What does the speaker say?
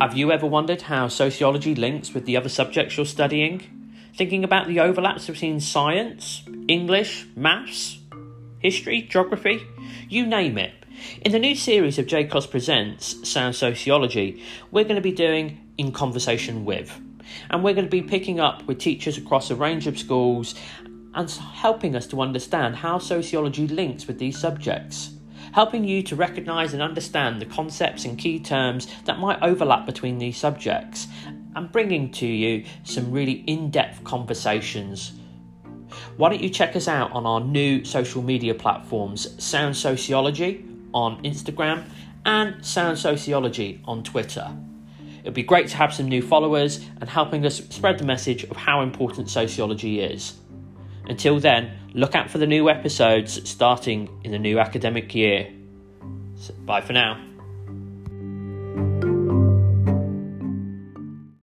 Have you ever wondered how sociology links with the other subjects you're studying? Thinking about the overlaps between science, English, maths, history, geography, you name it. In the new series of JCOS Presents Sound Sociology, we're going to be doing In Conversation With. And we're going to be picking up with teachers across a range of schools and helping us to understand how sociology links with these subjects helping you to recognise and understand the concepts and key terms that might overlap between these subjects, and bringing to you some really in depth conversations. Why don't you check us out on our new social media platforms, Sound Sociology on Instagram and Sound Sociology on Twitter? It'd be great to have some new followers and helping us spread the message of how important sociology is. Until then, look out for the new episodes starting in the new academic year. So, bye for now.